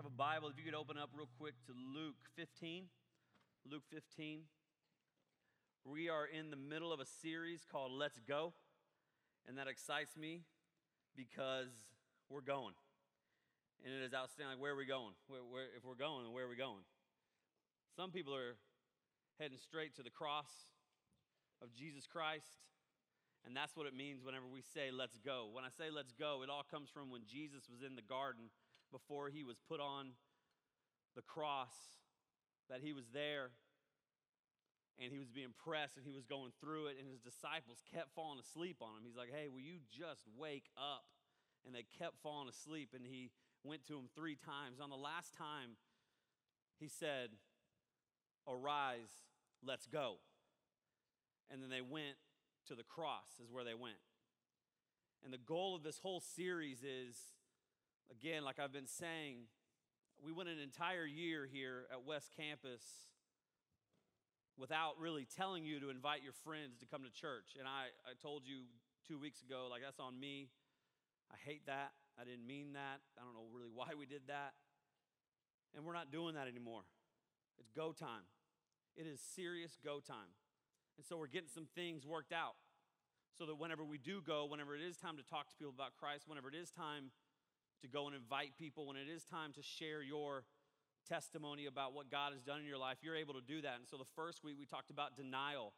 have a Bible, if you could open up real quick to Luke 15. Luke 15. We are in the middle of a series called Let's Go, and that excites me because we're going. And it is outstanding. Like, where are we going? Where, where, if we're going, where are we going? Some people are heading straight to the cross of Jesus Christ. And that's what it means whenever we say, let's go. When I say let's go, it all comes from when Jesus was in the garden before he was put on the cross, that he was there and he was being pressed and he was going through it, and his disciples kept falling asleep on him. He's like, hey, will you just wake up? And they kept falling asleep, and he went to him three times. On the last time, he said, Arise, let's go. And then they went to the cross, is where they went. And the goal of this whole series is, again, like I've been saying, we went an entire year here at West Campus without really telling you to invite your friends to come to church. And I, I told you two weeks ago, like, that's on me. I hate that. I didn't mean that. I don't know really why we did that. And we're not doing that anymore. It's go time. It is serious go time. And so we're getting some things worked out so that whenever we do go, whenever it is time to talk to people about Christ, whenever it is time to go and invite people, when it is time to share your testimony about what God has done in your life, you're able to do that. And so the first week we talked about denial.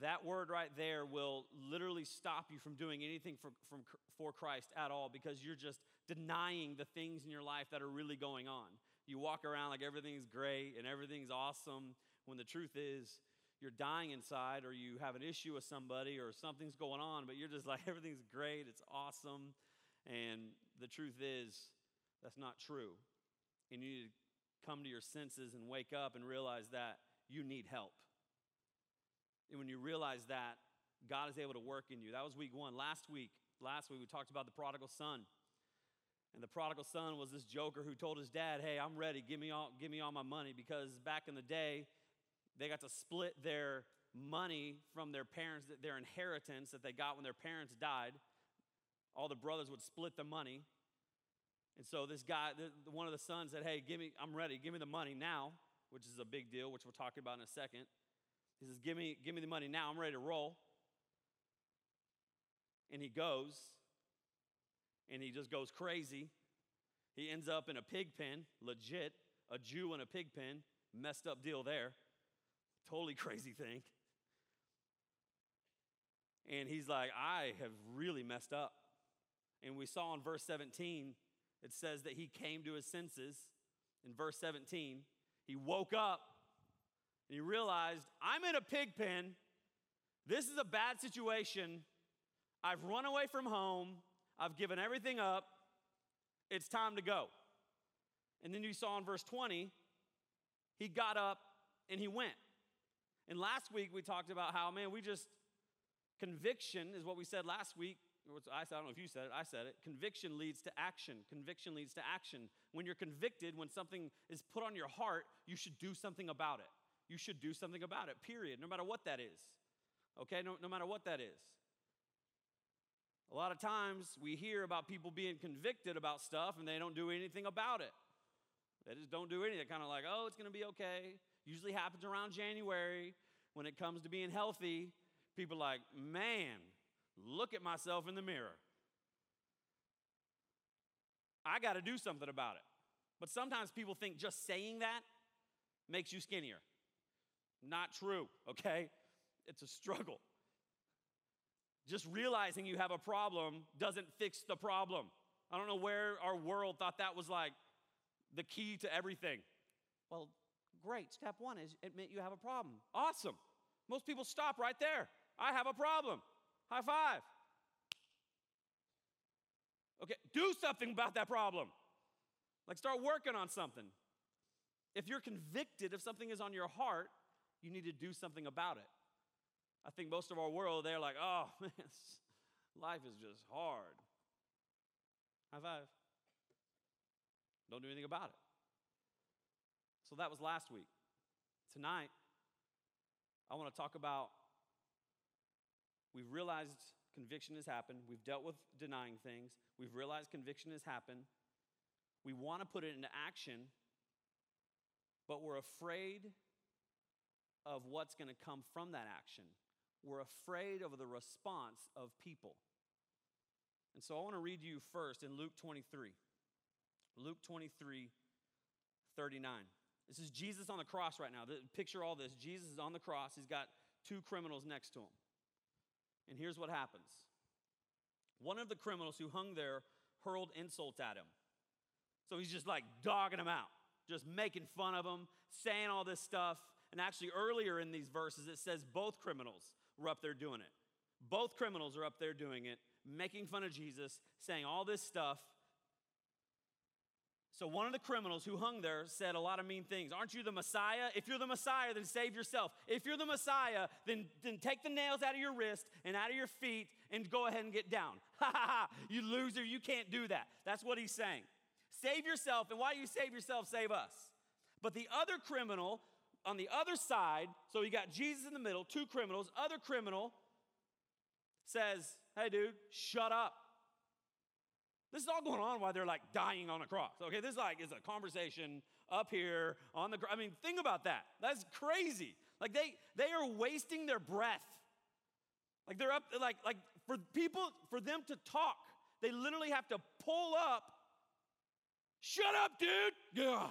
That word right there will literally stop you from doing anything for, from, for Christ at all because you're just denying the things in your life that are really going on. You walk around like everything's great and everything's awesome when the truth is you're dying inside or you have an issue with somebody or something's going on, but you're just like everything's great, it's awesome. And the truth is, that's not true. And you need to come to your senses and wake up and realize that you need help. And when you realize that, God is able to work in you. That was week one. Last week, last week we talked about the prodigal son. And the prodigal son was this joker who told his dad, Hey, I'm ready, give me all, give me all my money. Because back in the day, they got to split their money from their parents, their inheritance that they got when their parents died. All the brothers would split the money. And so this guy, one of the sons said, Hey, give me, I'm ready, give me the money now, which is a big deal, which we'll talk about in a second. He says, Give me, give me the money now, I'm ready to roll. And he goes, and he just goes crazy. He ends up in a pig pen, legit, a Jew in a pig pen, messed up deal there. Totally crazy thing. And he's like, I have really messed up. And we saw in verse 17, it says that he came to his senses. In verse 17, he woke up and he realized, I'm in a pig pen. This is a bad situation. I've run away from home. I've given everything up. It's time to go. And then you saw in verse 20, he got up and he went. And last week we talked about how, man, we just, conviction is what we said last week I don't know if you said it, I said it. Conviction leads to action. Conviction leads to action. When you're convicted, when something is put on your heart, you should do something about it. You should do something about it, period, no matter what that is. Okay, no, no matter what that is. A lot of times we hear about people being convicted about stuff and they don't do anything about it. They just don't do anything. Kind of like, oh, it's going to be okay. Usually happens around January when it comes to being healthy. People like, man, look at myself in the mirror. I got to do something about it. But sometimes people think just saying that makes you skinnier. Not true, okay? It's a struggle. Just realizing you have a problem doesn't fix the problem. I don't know where our world thought that was like the key to everything. Well, great. Step one is admit you have a problem. Awesome. Most people stop right there. I have a problem. High five. Okay, do something about that problem. Like start working on something. If you're convicted, if something is on your heart, you need to do something about it. I think most of our world, they're like, oh, man, life is just hard. High five. Don't do anything about it. So that was last week. Tonight, I want to talk about We've realized conviction has happened. We've dealt with denying things. We've realized conviction has happened. We want to put it into action, but we're afraid of what's going to come from that action. We're afraid of the response of people. And so I want to read you first in Luke 23. Luke 23, 39. This is Jesus on the cross right now. Picture all this. Jesus is on the cross. He's got two criminals next to him. And here's what happens one of the criminals who hung there hurled insults at him. So he's just like dogging him out, just making fun of him, saying all this stuff. And actually, earlier in these verses, it says both criminals were up there doing it. Both criminals are up there doing it, making fun of Jesus, saying all this stuff. So one of the criminals who hung there said a lot of mean things. Aren't you the Messiah? If you're the Messiah, then save yourself. If you're the Messiah, then, then take the nails out of your wrist and out of your feet and go ahead and get down. Ha ha ha, you loser, you can't do that. That's what he's saying. Save yourself, and why you save yourself? Save us. But the other criminal on the other side, so you got Jesus in the middle, two criminals, other criminal says, Hey, dude, shut up. This is all going on while they're like dying on a cross. Okay, this is like is a conversation up here on the. I mean, think about that. That's crazy. Like they they are wasting their breath. Like they're up like like for people for them to talk, they literally have to pull up. Shut up, dude. Yeah.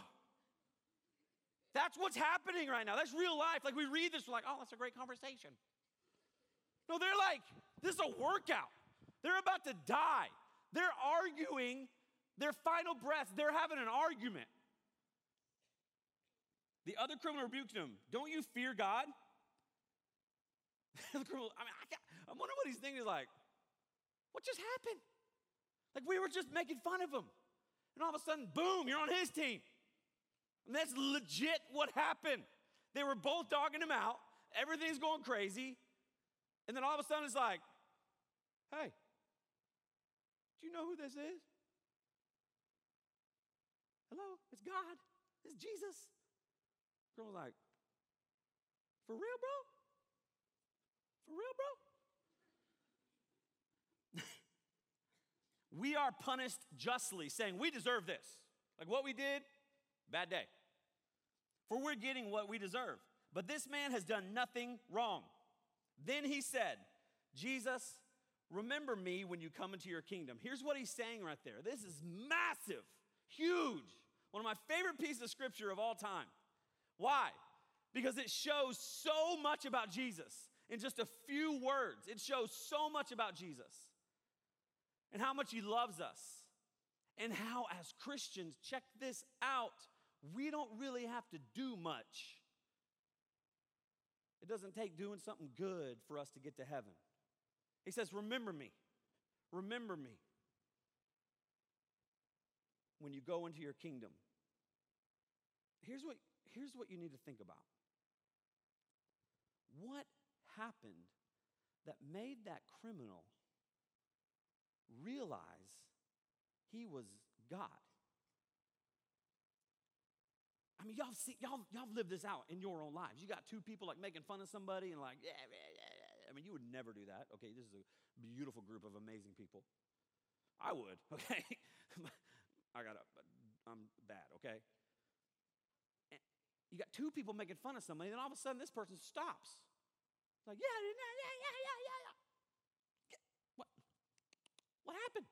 That's what's happening right now. That's real life. Like we read this, we're like, oh, that's a great conversation. No, they're like, this is a workout. They're about to die. They're arguing their final breath. They're having an argument. The other criminal rebuked him. Don't you fear God? the criminal, I mean, I, I wonder what he's thinking. Is like, what just happened? Like we were just making fun of him, and all of a sudden, boom, you're on his team. And that's legit what happened. They were both dogging him out. Everything's going crazy, and then all of a sudden, it's like, hey, do you know who this is? Hello, it's God. It's Jesus. Girl was like, for real, bro? For real, bro? we are punished justly, saying we deserve this. Like what we did, bad day. For we're getting what we deserve. But this man has done nothing wrong. Then he said, Jesus, Remember me when you come into your kingdom. Here's what he's saying right there. This is massive, huge. One of my favorite pieces of scripture of all time. Why? Because it shows so much about Jesus in just a few words. It shows so much about Jesus and how much he loves us. And how, as Christians, check this out, we don't really have to do much. It doesn't take doing something good for us to get to heaven. He says, Remember me. Remember me when you go into your kingdom. Here's what, here's what you need to think about. What happened that made that criminal realize he was God? I mean, y'all see, y'all, y'all lived this out in your own lives. You got two people like making fun of somebody and like, yeah, yeah, yeah, I mean, you would never do that. Okay, this is a beautiful group of amazing people. I would, okay? I got I'm bad, okay? You got two people making fun of somebody, then all of a sudden this person stops. It's like, yeah, yeah, yeah, yeah, yeah, yeah, yeah. What? What happened?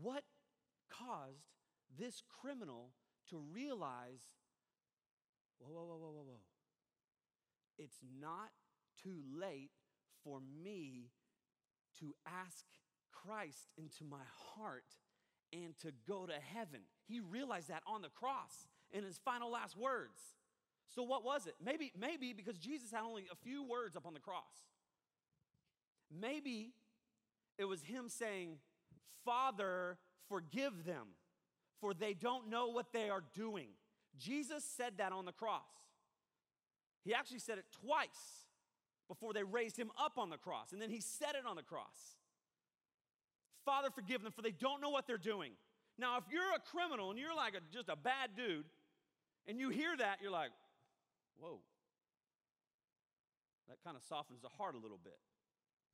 What caused this criminal to realize, whoa, whoa, whoa, whoa, whoa, whoa it's not too late for me to ask Christ into my heart and to go to heaven. He realized that on the cross in his final last words. So what was it? Maybe maybe because Jesus had only a few words up on the cross. Maybe it was him saying, "Father, forgive them, for they don't know what they are doing." Jesus said that on the cross. He actually said it twice before they raised him up on the cross. And then he said it on the cross Father, forgive them, for they don't know what they're doing. Now, if you're a criminal and you're like a, just a bad dude, and you hear that, you're like, whoa. That kind of softens the heart a little bit.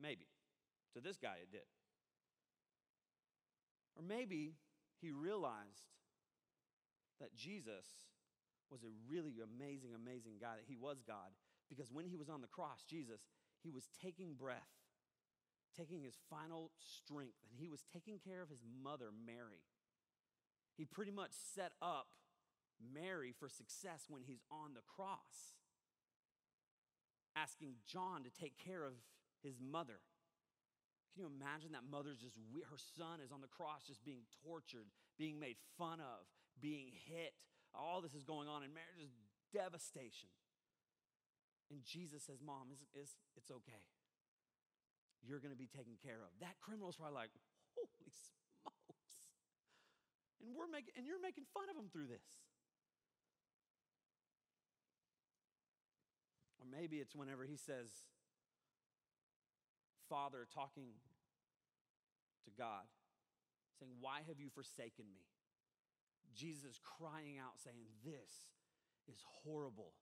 Maybe. To this guy, it did. Or maybe he realized that Jesus was a really amazing, amazing guy, that he was God, because when he was on the cross, Jesus, he was taking breath, taking his final strength, and he was taking care of his mother, Mary. He pretty much set up Mary for success when he's on the cross, asking John to take care of his mother. Can you imagine that mother's just, her son is on the cross just being tortured, being made fun of, being hit. All this is going on, and marriage is devastation. And Jesus says, Mom, it's, it's, it's okay. You're going to be taken care of. That criminal's probably like, Holy smokes. And, we're making, and you're making fun of him through this. Or maybe it's whenever he says, Father talking to God, saying, Why have you forsaken me? Jesus crying out, saying, This is horrible.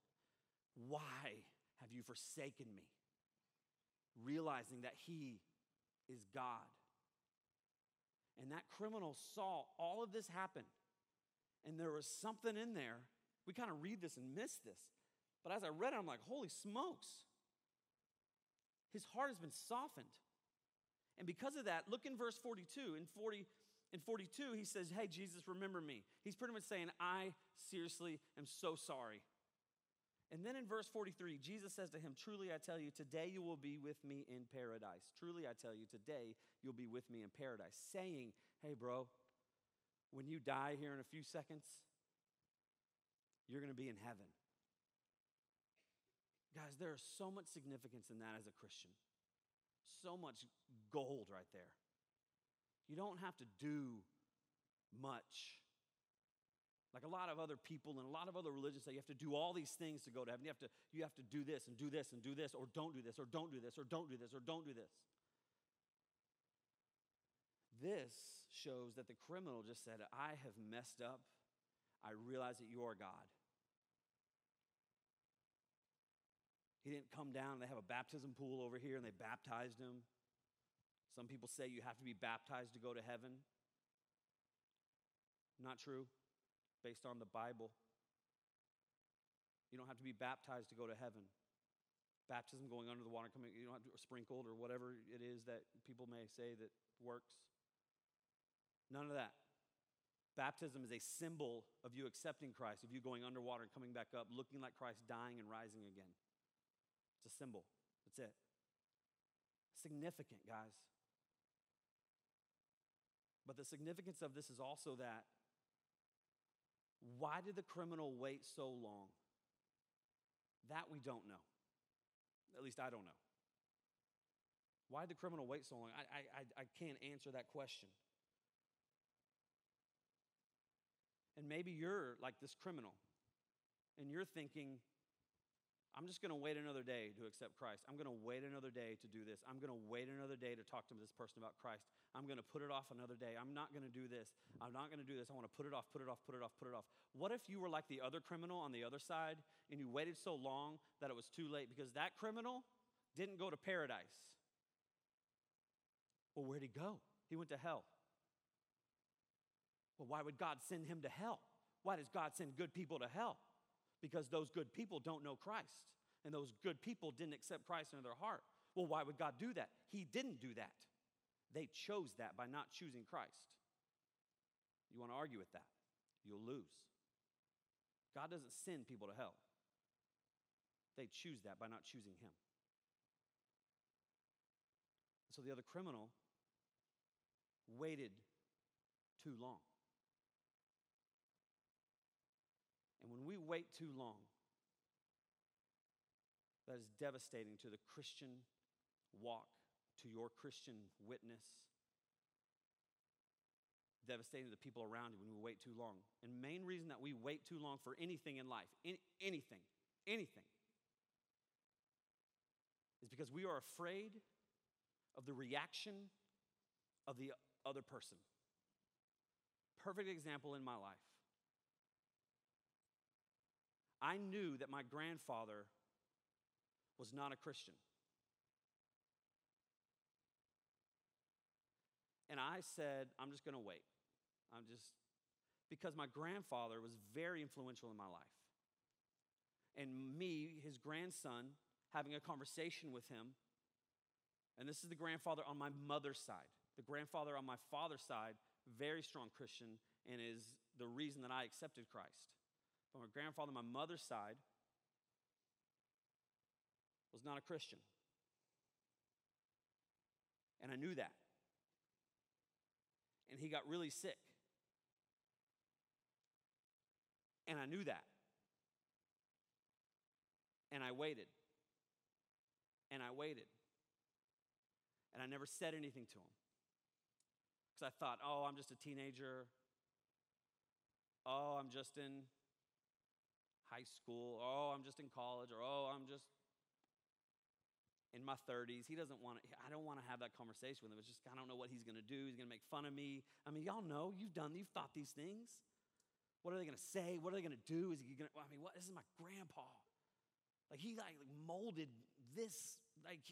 Why have you forsaken me? Realizing that he is God. And that criminal saw all of this happen. And there was something in there. We kind of read this and miss this. But as I read it, I'm like, holy smokes. His heart has been softened. And because of that, look in verse 42. and 40, in 42, he says, Hey, Jesus, remember me. He's pretty much saying, I seriously am so sorry. And then in verse 43, Jesus says to him, Truly I tell you, today you will be with me in paradise. Truly I tell you, today you'll be with me in paradise. Saying, Hey, bro, when you die here in a few seconds, you're going to be in heaven. Guys, there is so much significance in that as a Christian. So much gold right there. You don't have to do much. Like a lot of other people and a lot of other religions say you have to do all these things to go to heaven. You have to, you have to do this and do this and do this, or don't do this, or don't do this, or don't do this, or don't do this. This shows that the criminal just said, I have messed up. I realize that you are God. He didn't come down, they have a baptism pool over here and they baptized him. Some people say you have to be baptized to go to heaven. Not true, based on the Bible. You don't have to be baptized to go to heaven. Baptism, going under the water, coming, you don't have to be sprinkled or whatever it is that people may say that works. None of that. Baptism is a symbol of you accepting Christ, of you going underwater and coming back up, looking like Christ, dying and rising again. It's a symbol. That's it. Significant, guys. But the significance of this is also that why did the criminal wait so long? That we don't know. At least I don't know. Why did the criminal wait so long? I, I, I can't answer that question. And maybe you're like this criminal, and you're thinking, I'm just going to wait another day to accept Christ. I'm going to wait another day to do this. I'm going to wait another day to talk to this person about Christ. I'm going to put it off another day. I'm not going to do this. I'm not going to do this. I want to put it off, put it off, put it off, put it off. What if you were like the other criminal on the other side and you waited so long that it was too late because that criminal didn't go to paradise? Well, where'd he go? He went to hell. Well, why would God send him to hell? Why does God send good people to hell? Because those good people don't know Christ. And those good people didn't accept Christ into their heart. Well, why would God do that? He didn't do that. They chose that by not choosing Christ. You want to argue with that? You'll lose. God doesn't send people to hell, they choose that by not choosing Him. So the other criminal waited too long. When we wait too long, that is devastating to the Christian walk, to your Christian witness, devastating to the people around you when we wait too long. And main reason that we wait too long for anything in life, anything, anything, is because we are afraid of the reaction of the other person. Perfect example in my life. I knew that my grandfather was not a Christian. And I said, I'm just going to wait. I'm just, because my grandfather was very influential in my life. And me, his grandson, having a conversation with him, and this is the grandfather on my mother's side. The grandfather on my father's side, very strong Christian, and is the reason that I accepted Christ. But my grandfather my mother's side was not a Christian. And I knew that. And he got really sick. And I knew that. And I waited. And I waited. And I never said anything to him. Because I thought, oh, I'm just a teenager. Oh, I'm just in high school. Or oh, I'm just in college. Or oh, I'm just in my 30s. He doesn't want to, I don't want to have that conversation with him. It's just, I don't know what he's going to do. He's going to make fun of me. I mean, y'all know, you've done, you've thought these things. What are they going to say? What are they going to do? Is he going to, I mean, what? This is my grandpa. Like, he like molded this. Like,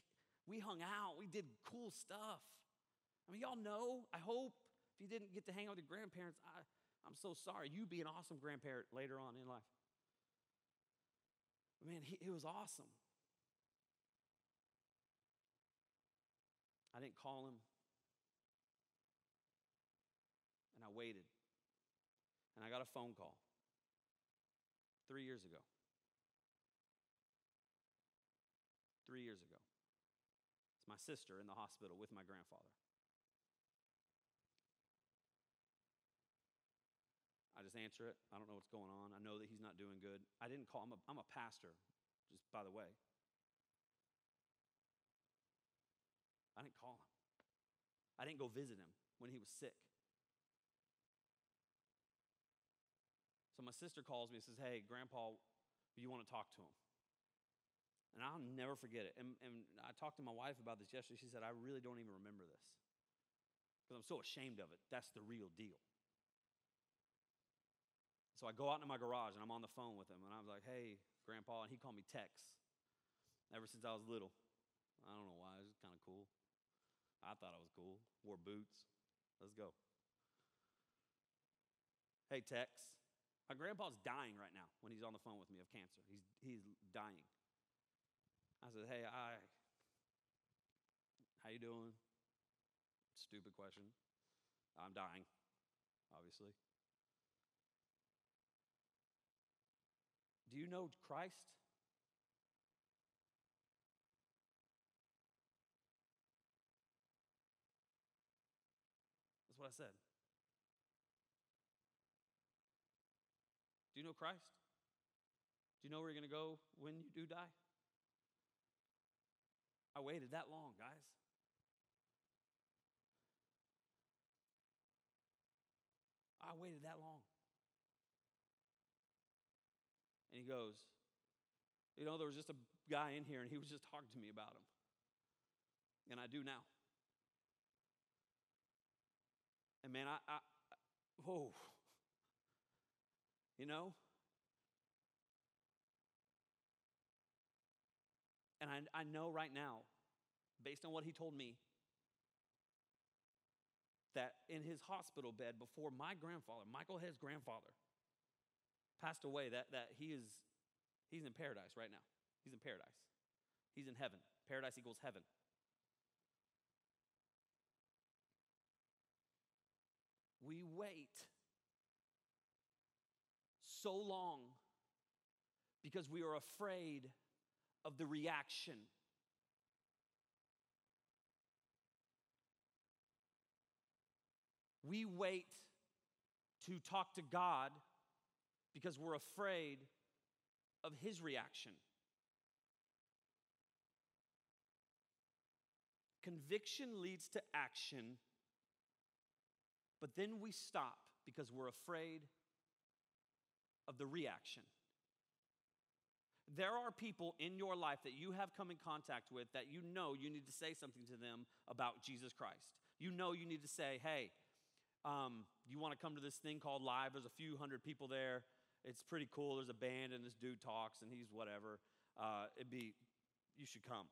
we hung out. We did cool stuff. I mean, y'all know, I hope, if you didn't get to hang out with your grandparents, I, I'm so sorry. You be an awesome grandparent later on in life. Man, he, it was awesome. I didn't call him. And I waited. And I got a phone call three years ago. Three years ago. It's my sister in the hospital with my grandfather. Just answer it. I don't know what's going on. I know that he's not doing good. I didn't call. I'm a, I'm a pastor, just by the way. I didn't call him. I didn't go visit him when he was sick. So my sister calls me and says, Hey, Grandpa, you want to talk to him? And I'll never forget it. And, and I talked to my wife about this yesterday. She said, I really don't even remember this because I'm so ashamed of it. That's the real deal. So I go out into my garage and I'm on the phone with him and I was like, hey, Grandpa. And he called me Tex ever since I was little. I don't know why. It was kind of cool. I thought I was cool. Wore boots. Let's go. Hey, Tex. My grandpa's dying right now when he's on the phone with me of cancer. He's, he's dying. I said, hey, I, how you doing? Stupid question. I'm dying, obviously. Do you know Christ? That's what I said. Do you know Christ? Do you know where you're going to go when you do die? I waited that long, guys. I waited that he goes, You know, there was just a guy in here and he was just talking to me about him. And I do now. And man, I, I, whoa, you know? And I, I know right now, based on what he told me, that in his hospital bed before my grandfather, Michael Head's grandfather, passed away, that, that he is, he's in paradise right now. He's in paradise. He's in heaven. Paradise equals heaven. we wait so long because we are afraid of the reaction. We wait to talk to God because we're afraid of His reaction. Conviction leads to action but then we stop because we're afraid of the reaction. There are people in your life that you have come in contact with that you know you need to say something to them about Jesus Christ. You know you need to say, hey, um, you want to come to this thing called Live? There's a few hundred people there. It's pretty cool. There's a band, and this dude talks, and he's whatever. Uh, it'd be, you should come.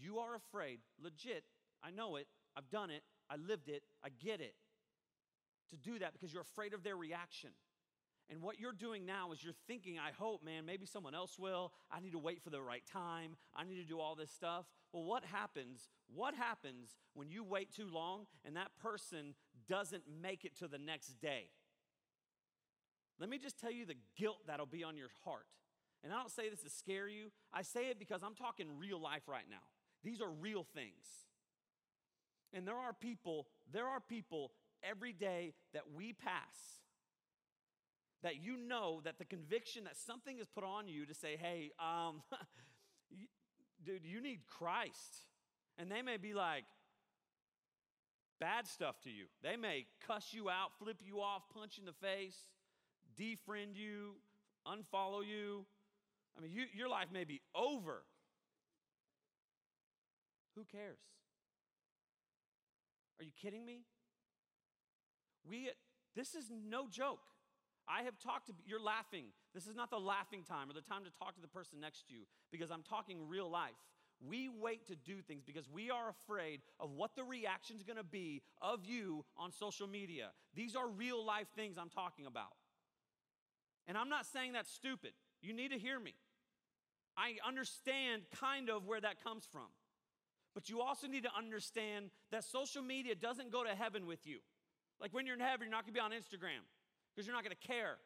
You are afraid, legit. I know it. I've done it. I lived it. I get it. To do that because you're afraid of their reaction. And what you're doing now is you're thinking, I hope, man, maybe someone else will. I need to wait for the right time. I need to do all this stuff. Well, what happens? What happens when you wait too long and that person doesn't make it to the next day? Let me just tell you the guilt that'll be on your heart. And I don't say this to scare you, I say it because I'm talking real life right now. These are real things. And there are people, there are people every day that we pass that you know that the conviction that something is put on you to say, hey, um, dude, you need Christ. And they may be like, bad stuff to you. They may cuss you out, flip you off, punch you in the face, defriend you, unfollow you. I mean, you, your life may be over. Who cares? Are you kidding me? We, this is no joke. I have talked to, you're laughing. This is not the laughing time or the time to talk to the person next to you because I'm talking real life. We wait to do things because we are afraid of what the reaction is going to be of you on social media. These are real life things I'm talking about. And I'm not saying that's stupid. You need to hear me. I understand kind of where that comes from. But you also need to understand that social media doesn't go to heaven with you. Like when you're in heaven, you're not gonna be on Instagram because you're not gonna care.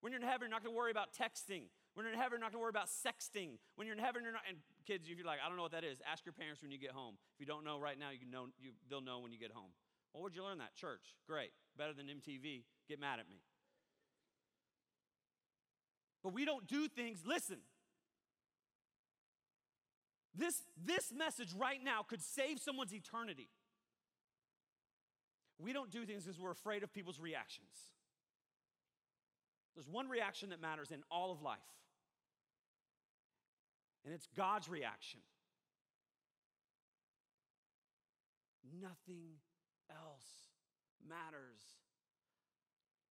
When you're in heaven, you're not gonna worry about texting. When you're in heaven, you're not gonna worry about sexting. When you're in heaven, you're not, and kids, if you're like, I don't know what that is, ask your parents when you get home. If you don't know right now, you know, you, they'll know when you get home. Well, where'd you learn that? Church. Great. Better than MTV. Get mad at me. But we don't do things, listen. This, this message right now could save someone's eternity. We don't do things because we're afraid of people's reactions. There's one reaction that matters in all of life, and it's God's reaction. Nothing else matters.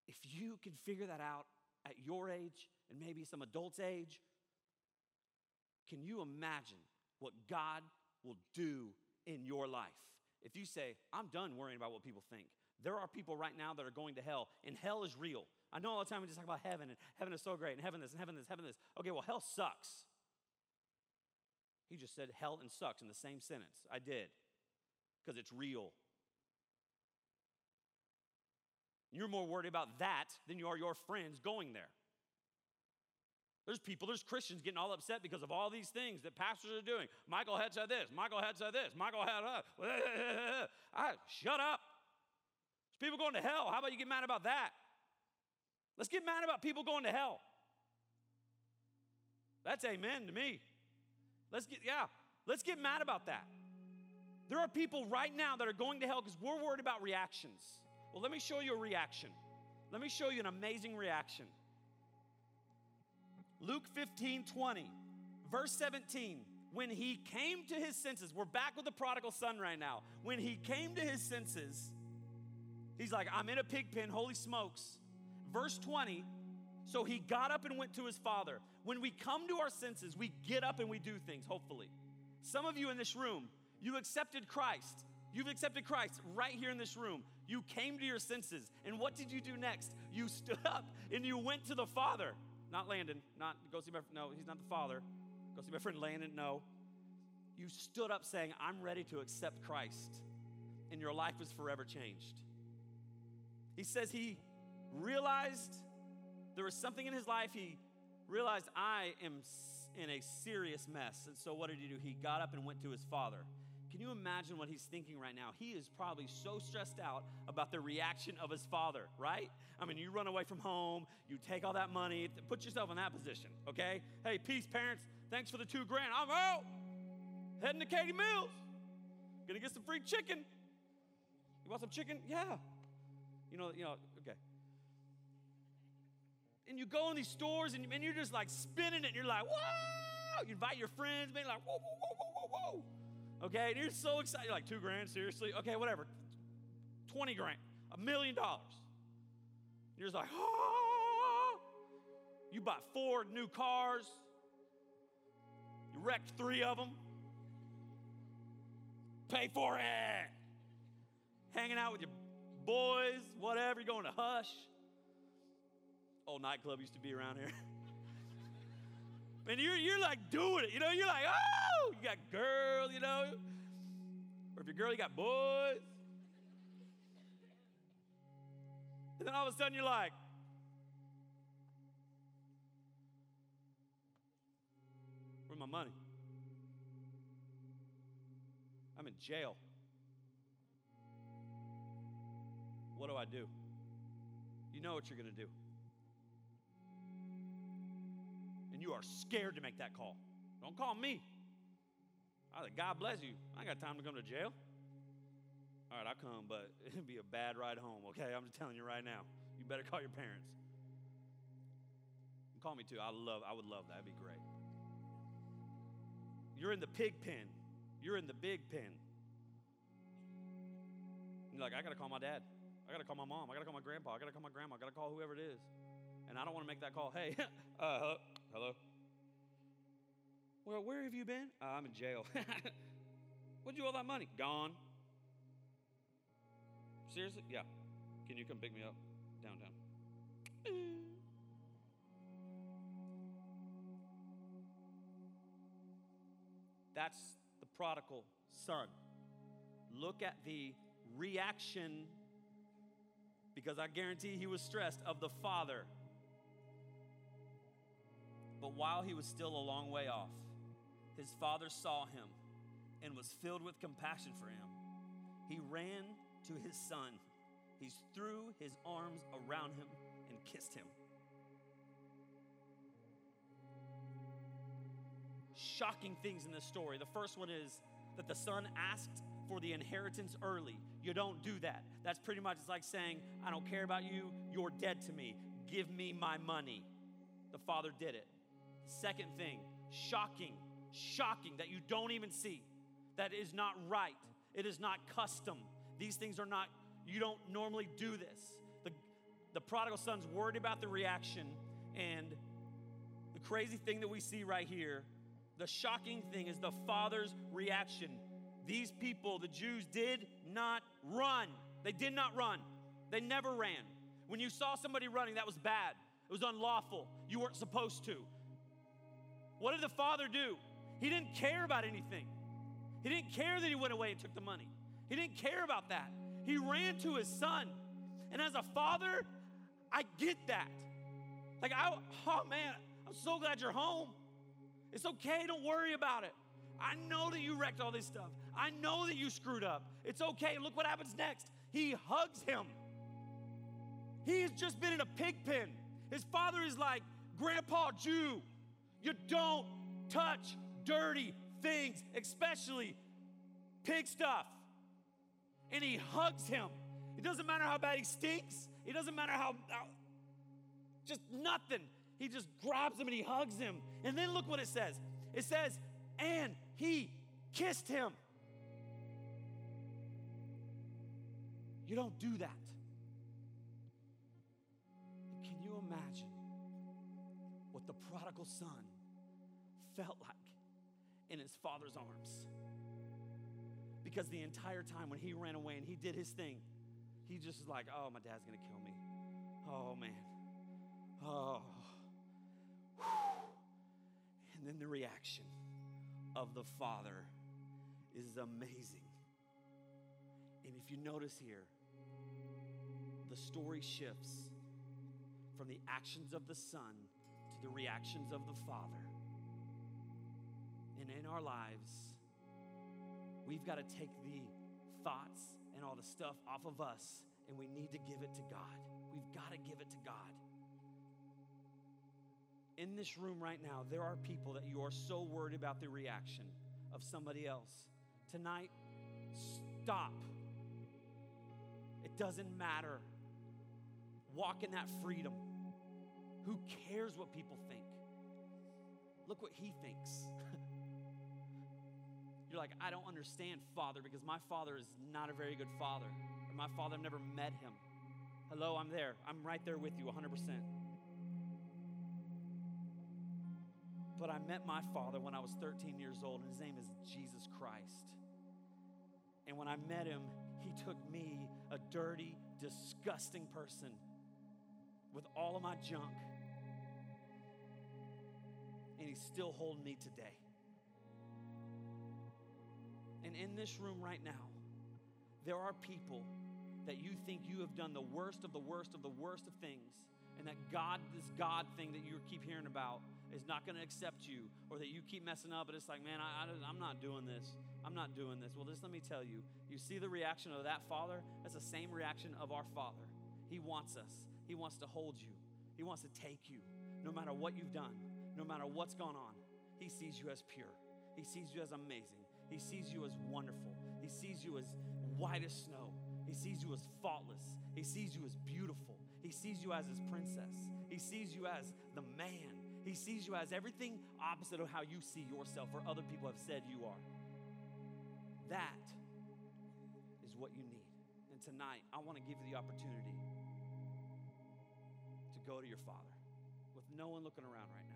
If you can figure that out at your age and maybe some adult's age, can you imagine what God will do in your life? If you say, I'm done worrying about what people think, there are people right now that are going to hell, and hell is real. I know all the time we just talk about heaven, and heaven is so great, and heaven this, and heaven this, heaven this. Okay, well, hell sucks. He just said hell and sucks in the same sentence. I did, because it's real. You're more worried about that than you are your friends going there. There's people, there's Christians getting all upset because of all these things that pastors are doing. Michael had said this, Michael had said this, Michael had, uh, I, shut up. There's people going to hell. How about you get mad about that? Let's get mad about people going to hell. That's amen to me. Let's get, yeah, let's get mad about that. There are people right now that are going to hell because we're worried about reactions. Well, let me show you a reaction. Let me show you an amazing reaction. Luke 15 20, verse 17. When he came to his senses, we're back with the prodigal son right now. When he came to his senses, he's like, I'm in a pig pen, holy smokes. Verse 20, so he got up and went to his father. When we come to our senses, we get up and we do things, hopefully. Some of you in this room, you accepted Christ. You've accepted Christ right here in this room. You came to your senses. And what did you do next? You stood up and you went to the Father. Not Landon, not go see my no, he's not the father. Go see my friend Landon, no. You stood up saying, I'm ready to accept Christ. And your life was forever changed. He says he realized there was something in his life. He realized, I am in a serious mess. And so what did he do? He got up and went to his father. Can you imagine what he's thinking right now? He is probably so stressed out about the reaction of his father, right? I mean, you run away from home, you take all that money, put yourself in that position, okay? Hey, peace, parents. Thanks for the two grand. I'm out. Heading to Katy Mills. Gonna get some free chicken. You want some chicken? Yeah. You know, you know, okay. And you go in these stores and, and you're just like spinning it and you're like, whoa! You invite your friends, man, like, whoa, whoa, whoa, whoa, whoa, whoa. Okay, and you're so excited. You're like, two grand, seriously? Okay, whatever. 20 grand, a million dollars. You're just like, oh. You bought four new cars. You wrecked three of them. Pay for it. hanging out with your boys, whatever, you're going to Hush. Old nightclub used to be around here. and you're, you're like doing it, you know, you're like, oh, you got girl, you know. Or if you're girl, you got boys. And then all of a sudden you're like, where's my money? I'm in jail. What do I do? You know what you're going to do. And you are scared to make that call. Don't call me. I like, God bless you. I got time to come to jail. All right, I'll come, but it'd be a bad ride home, okay? I'm just telling you right now. You better call your parents. Call me too. I love, I would love that. That'd be great. You're in the pig pen. You're in the big pen. You're like, I gotta call my dad. I gotta call my mom. I gotta call my grandpa. I gotta call my grandma. I gotta call whoever it is. And I don't want to make that call. Hey, uh, hello. Well, where have you been? Uh, I'm in jail. What'd you all that money? Gone. Seriously? Yeah. Can you come pick me up downtown? That's the prodigal son. Look at the reaction, because I guarantee he was stressed, of the father. But while he was still a long way off, his father saw him and was filled with compassion for him. He ran to his son. He threw his arms around him and kissed him. Shocking things in this story. The first one is that the son asked for the inheritance early. You don't do that. That's pretty much it's like saying, I don't care about you, you're dead to me. Give me my money. The father did it. Second thing, shocking, shocking that you don't even see. That is not right. It is not custom. These things are not, you don't normally do this. The, the prodigal son's worried about the reaction, and the crazy thing that we see right here, the shocking thing is the father's reaction. These people, the Jews, did not run. They did not run. They never ran. When you saw somebody running, that was bad. It was unlawful. You weren't supposed to. What did the father do? He didn't care about anything. He didn't care that he went away and took the money. He didn't care about that. He ran to his son. And as a father, I get that. Like, I, oh man, I'm so glad you're home. It's okay, don't worry about it. I know that you wrecked all this stuff. I know that you screwed up. It's okay. Look what happens next. He hugs him. He has just been in a pig pen. His father is like, Grandpa Jew, you don't touch dirty things, especially pig stuff and he hugs him. It doesn't matter how bad he stinks, it doesn't matter how, how just nothing. He just grabs him and he hugs him. And then look what it says it says, and he kissed him. You don't do that. Can you imagine what the prodigal son felt like in his father's arms? Because the entire time when he ran away and he did his thing, he just was like, oh, my dad's gonna kill me. Oh, man. Oh. And then the reaction of the father is amazing. And if you notice here, the story shifts from the actions of the son to the reactions of the father. And in our lives, We've got to take the thoughts and all the stuff off of us and we need to give it to God. We've got to give it to God. In this room right now, there are people that you are so worried about the reaction of somebody else. Tonight, stop. It doesn't matter. Walk in that freedom. Who cares what people think? Look what he thinks. You're like, I don't understand Father because my father is not a very good father. Or my father, I've never met him. Hello, I'm there. I'm right there with you 100%. But I met my father when I was 13 years old, and his name is Jesus Christ. And when I met him, He took me, a dirty, disgusting person, with all of my junk, and He's still holding me today. And in this room right now, there are people that you think you have done the worst of the worst of the worst of things, and that God, this God thing that you keep hearing about, is not going to accept you, or that you keep messing up, and it's like, man, I, I'm not doing this. I'm not doing this. Well, just let me tell you, you see the reaction of that father? That's the same reaction of our father. He wants us, he wants to hold you, he wants to take you, no matter what you've done, no matter what's gone on. He sees you as pure, he sees you as amazing, he sees you as wonderful, he sees you as white as snow. He sees you as faultless. He sees you as beautiful. He sees you as his princess. He sees you as the man. He sees you as everything opposite of how you see yourself or other people have said you are. That is what you need. And tonight, I want to give you the opportunity to go to your Father with no one looking around right now.